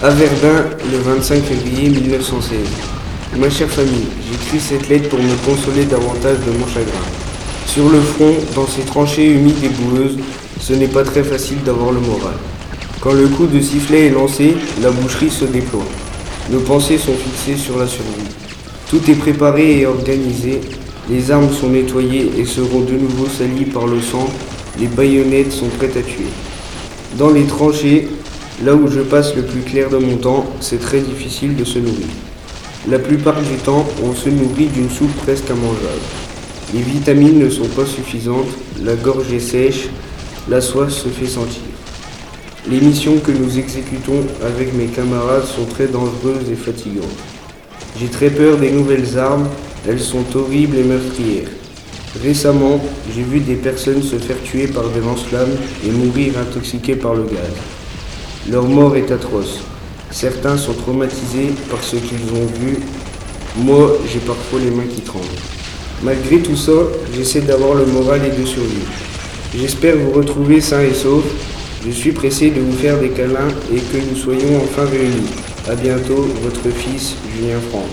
À Verdun, le 25 février 1916. Ma chère famille, j'écris cette lettre pour me consoler davantage de mon chagrin. Sur le front, dans ces tranchées humides et boueuses, ce n'est pas très facile d'avoir le moral. Quand le coup de sifflet est lancé, la boucherie se déploie. Nos pensées sont fixées sur la survie. Tout est préparé et organisé, les armes sont nettoyées et seront de nouveau salies par le sang, les baïonnettes sont prêtes à tuer. Dans les tranchées, là où je passe le plus clair de mon temps, c'est très difficile de se nourrir. La plupart du temps, on se nourrit d'une soupe presque immangeable. Les vitamines ne sont pas suffisantes, la gorge est sèche, la soif se fait sentir. Les missions que nous exécutons avec mes camarades sont très dangereuses et fatigantes. J'ai très peur des nouvelles armes, elles sont horribles et meurtrières. Récemment, j'ai vu des personnes se faire tuer par des lance-flammes et mourir intoxiquées par le gaz. Leur mort est atroce. Certains sont traumatisés par ce qu'ils ont vu. Moi, j'ai parfois les mains qui tremblent. Malgré tout ça, j'essaie d'avoir le moral et de survivre. J'espère vous retrouver sains et saufs. Je suis pressé de vous faire des câlins et que nous soyons enfin réunis. A bientôt, votre fils Julien Franck.